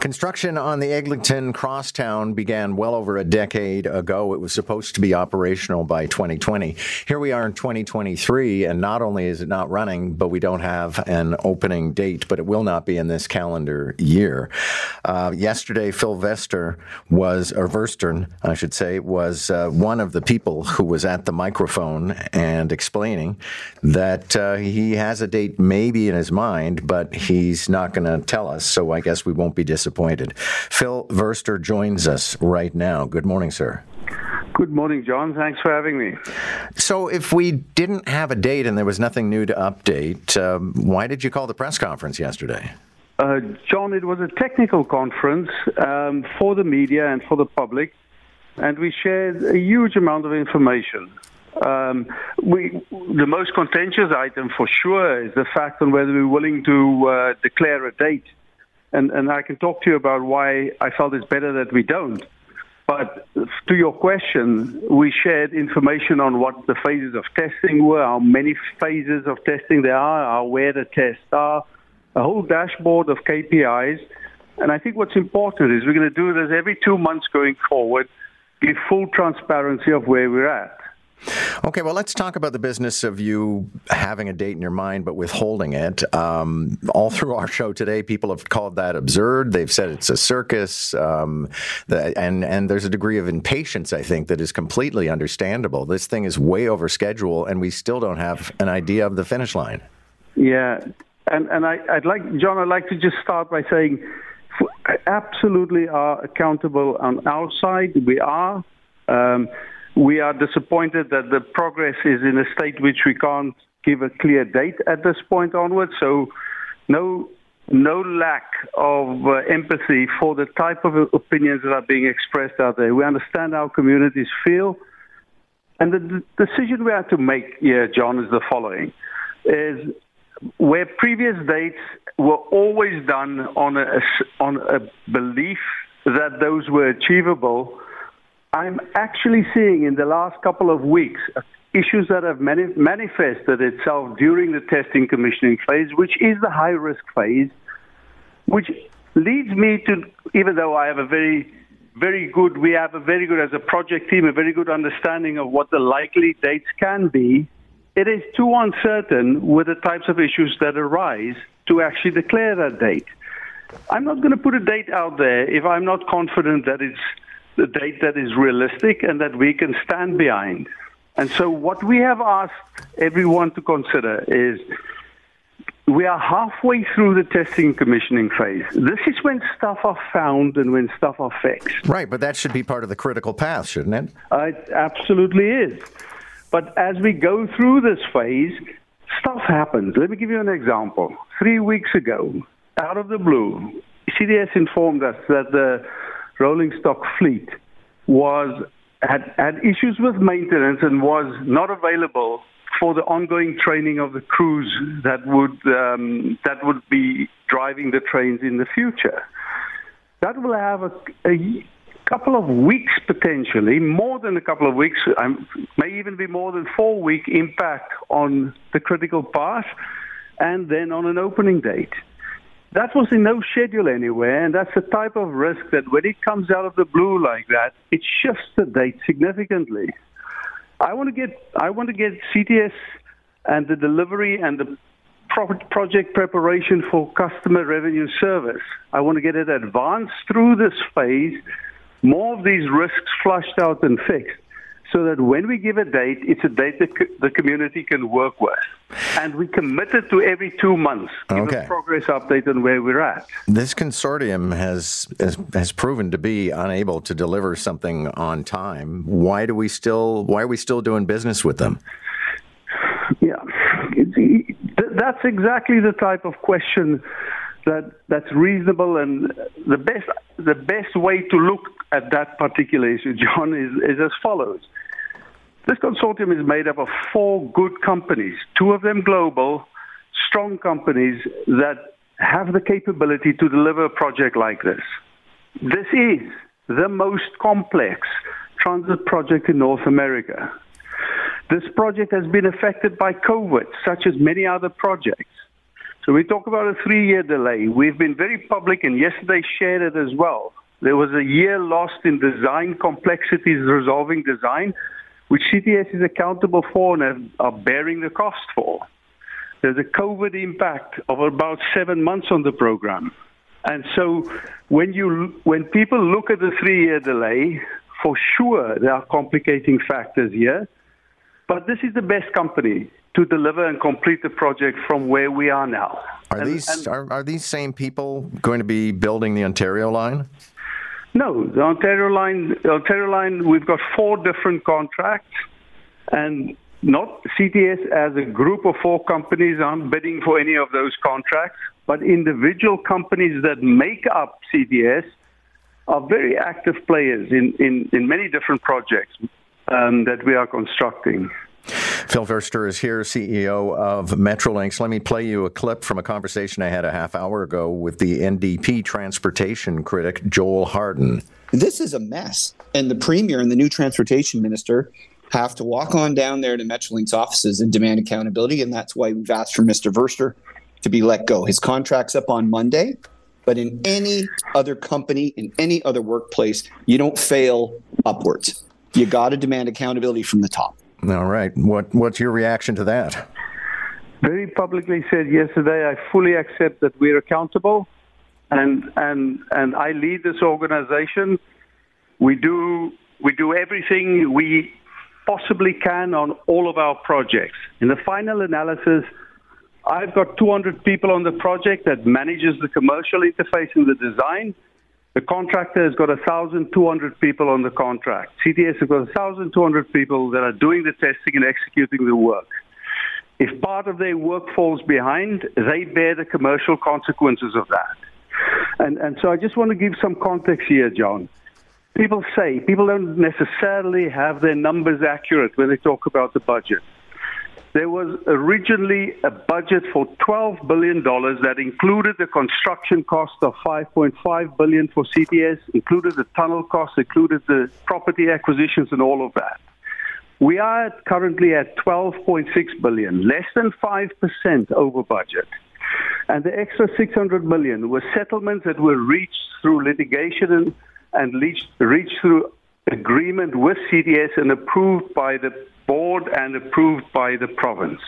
Construction on the Eglinton Crosstown began well over a decade ago. It was supposed to be operational by 2020. Here we are in 2023, and not only is it not running, but we don't have an opening date, but it will not be in this calendar year. Uh, yesterday, Phil Vester was, or Verster, I should say, was uh, one of the people who was at the microphone and explaining that uh, he has a date maybe in his mind, but he's not going to tell us, so I guess we won't be disappointed disappointed. Phil Verster joins us right now. Good morning, sir. Good morning, John. Thanks for having me. So, if we didn't have a date and there was nothing new to update, um, why did you call the press conference yesterday? Uh, John, it was a technical conference um, for the media and for the public, and we shared a huge amount of information. Um, we, the most contentious item for sure is the fact on whether we're willing to uh, declare a date and, and I can talk to you about why I felt it's better that we don't. But to your question, we shared information on what the phases of testing were, how many phases of testing there are, how where the tests are, a whole dashboard of KPIs. And I think what's important is we're going to do this every two months going forward, give full transparency of where we're at. Okay, well, let's talk about the business of you having a date in your mind but withholding it. Um, all through our show today, people have called that absurd. They've said it's a circus, um, the, and and there's a degree of impatience, I think, that is completely understandable. This thing is way over schedule, and we still don't have an idea of the finish line. Yeah, and and I, I'd like John. I'd like to just start by saying, absolutely are accountable on our side. We are. Um, we are disappointed that the progress is in a state which we can't give a clear date at this point onwards. So, no, no lack of uh, empathy for the type of opinions that are being expressed out there. We understand how communities feel. And the d- decision we have to make here, John, is the following: is where previous dates were always done on a on a belief that those were achievable I'm actually seeing in the last couple of weeks uh, issues that have mani- manifested itself during the testing commissioning phase, which is the high risk phase, which leads me to, even though I have a very, very good, we have a very good, as a project team, a very good understanding of what the likely dates can be, it is too uncertain with the types of issues that arise to actually declare that date. I'm not going to put a date out there if I'm not confident that it's the date that is realistic and that we can stand behind. And so, what we have asked everyone to consider is we are halfway through the testing and commissioning phase. This is when stuff are found and when stuff are fixed. Right, but that should be part of the critical path, shouldn't it? Uh, it absolutely is. But as we go through this phase, stuff happens. Let me give you an example. Three weeks ago, out of the blue, CTS informed us that the rolling stock fleet was had, had issues with maintenance and was not available for the ongoing training of the crews that would um, that would be driving the trains in the future. That will have a, a couple of weeks potentially, more than a couple of weeks, um, may even be more than four week impact on the critical path, and then on an opening date. That was in no schedule anywhere, and that's the type of risk that when it comes out of the blue like that, it shifts the date significantly. I want to get I want to get CTS and the delivery and the project preparation for customer revenue service. I want to get it advanced through this phase, more of these risks flushed out and fixed so that when we give a date, it's a date that the community can work with. And we committed to every two months give okay. a progress update on where we're at. This consortium has, has, has proven to be unable to deliver something on time. Why do we still why are we still doing business with them? Yeah, that's exactly the type of question that that's reasonable and the best the best way to look at that particular issue, John, is, is as follows. This consortium is made up of four good companies, two of them global, strong companies that have the capability to deliver a project like this. This is the most complex transit project in North America. This project has been affected by COVID, such as many other projects. So we talk about a three-year delay. We've been very public, and yesterday shared it as well. There was a year lost in design complexities, resolving design, which CTS is accountable for and are bearing the cost for. There's a COVID impact of about seven months on the program. And so when you when people look at the three-year delay, for sure there are complicating factors here. But this is the best company to deliver and complete the project from where we are now. Are and, these and, are, are these same people going to be building the Ontario line? No, the Ontario line, Ontario line, we've got four different contracts, and not CTS as a group of four companies aren't bidding for any of those contracts, but individual companies that make up CTS are very active players in, in, in many different projects um, that we are constructing. Phil Verster is here, CEO of Metrolinx. Let me play you a clip from a conversation I had a half hour ago with the NDP transportation critic, Joel Harden. This is a mess. And the Premier and the new transportation minister have to walk on down there to Metrolinx offices and demand accountability. And that's why we've asked for Mr. Verster to be let go. His contract's up on Monday. But in any other company, in any other workplace, you don't fail upwards. You got to demand accountability from the top. All right. What What's your reaction to that? Very publicly said yesterday, I fully accept that we're accountable, and and and I lead this organization. We do we do everything we possibly can on all of our projects. In the final analysis, I've got 200 people on the project that manages the commercial interface and the design. The contractor has got 1,200 people on the contract. CTS has got 1,200 people that are doing the testing and executing the work. If part of their work falls behind, they bear the commercial consequences of that. And, and so I just want to give some context here, John. People say, people don't necessarily have their numbers accurate when they talk about the budget. There was originally a budget for $12 billion that included the construction cost of 5.5 billion for CTS, included the tunnel costs, included the property acquisitions and all of that. We are currently at 12.6 billion, less than 5% over budget. And the extra 600 million were settlements that were reached through litigation and, and reached, reached through agreement with CTS and approved by the board and approved by the province.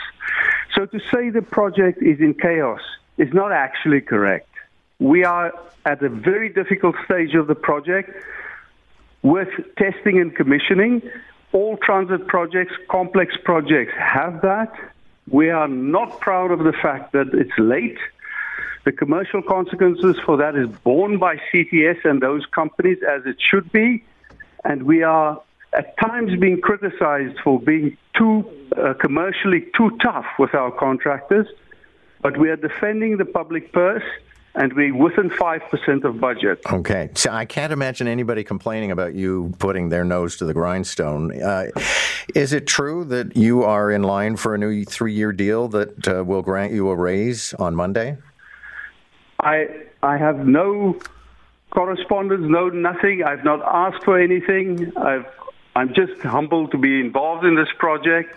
So to say the project is in chaos is not actually correct. We are at a very difficult stage of the project with testing and commissioning. All transit projects, complex projects have that. We are not proud of the fact that it's late. The commercial consequences for that is borne by CTS and those companies as it should be. And we are at times being criticized for being too uh, commercially too tough with our contractors, but we are defending the public purse and we are within 5% of budget. Okay. So I can't imagine anybody complaining about you putting their nose to the grindstone. Uh, is it true that you are in line for a new three year deal that uh, will grant you a raise on Monday? I, I have no correspondence, no nothing. I've not asked for anything. I've I'm just humbled to be involved in this project.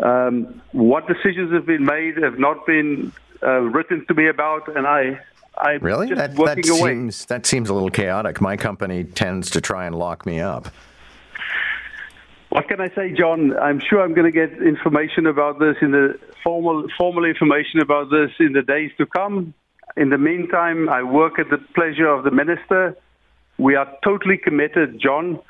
Um, what decisions have been made have not been uh, written to me about, and I. I'm really that, that seems that seems a little chaotic. My company tends to try and lock me up. What can I say, John? I'm sure I'm going to get information about this in the formal formal information about this in the days to come. In the meantime, I work at the pleasure of the minister. We are totally committed, John,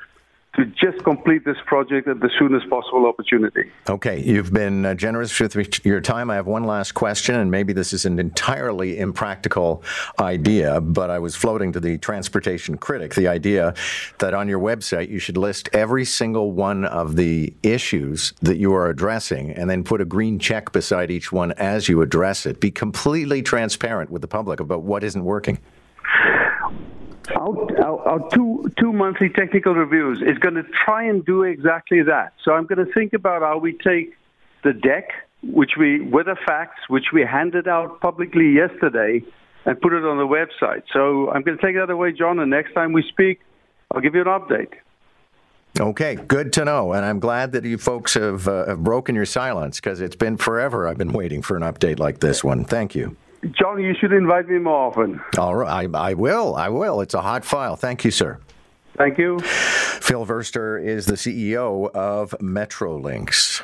to just complete this project at the soonest possible opportunity. Okay, you've been uh, generous with your time. I have one last question, and maybe this is an entirely impractical idea, but I was floating to the transportation critic the idea that on your website you should list every single one of the issues that you are addressing and then put a green check beside each one as you address it. Be completely transparent with the public about what isn't working. Our, our, our, two two monthly technical reviews is going to try and do exactly that. So I'm going to think about how we take the deck, which we with the facts, which we handed out publicly yesterday, and put it on the website. So I'm going to take that away, John, and next time we speak, I'll give you an update. Okay, good to know. And I'm glad that you folks have, uh, have broken your silence because it's been forever I've been waiting for an update like this one. Thank you. John, you should invite me more often. All right, I, I will. I will. It's a hot file. Thank you, sir. Thank you. Phil Verster is the CEO of Metrolinx.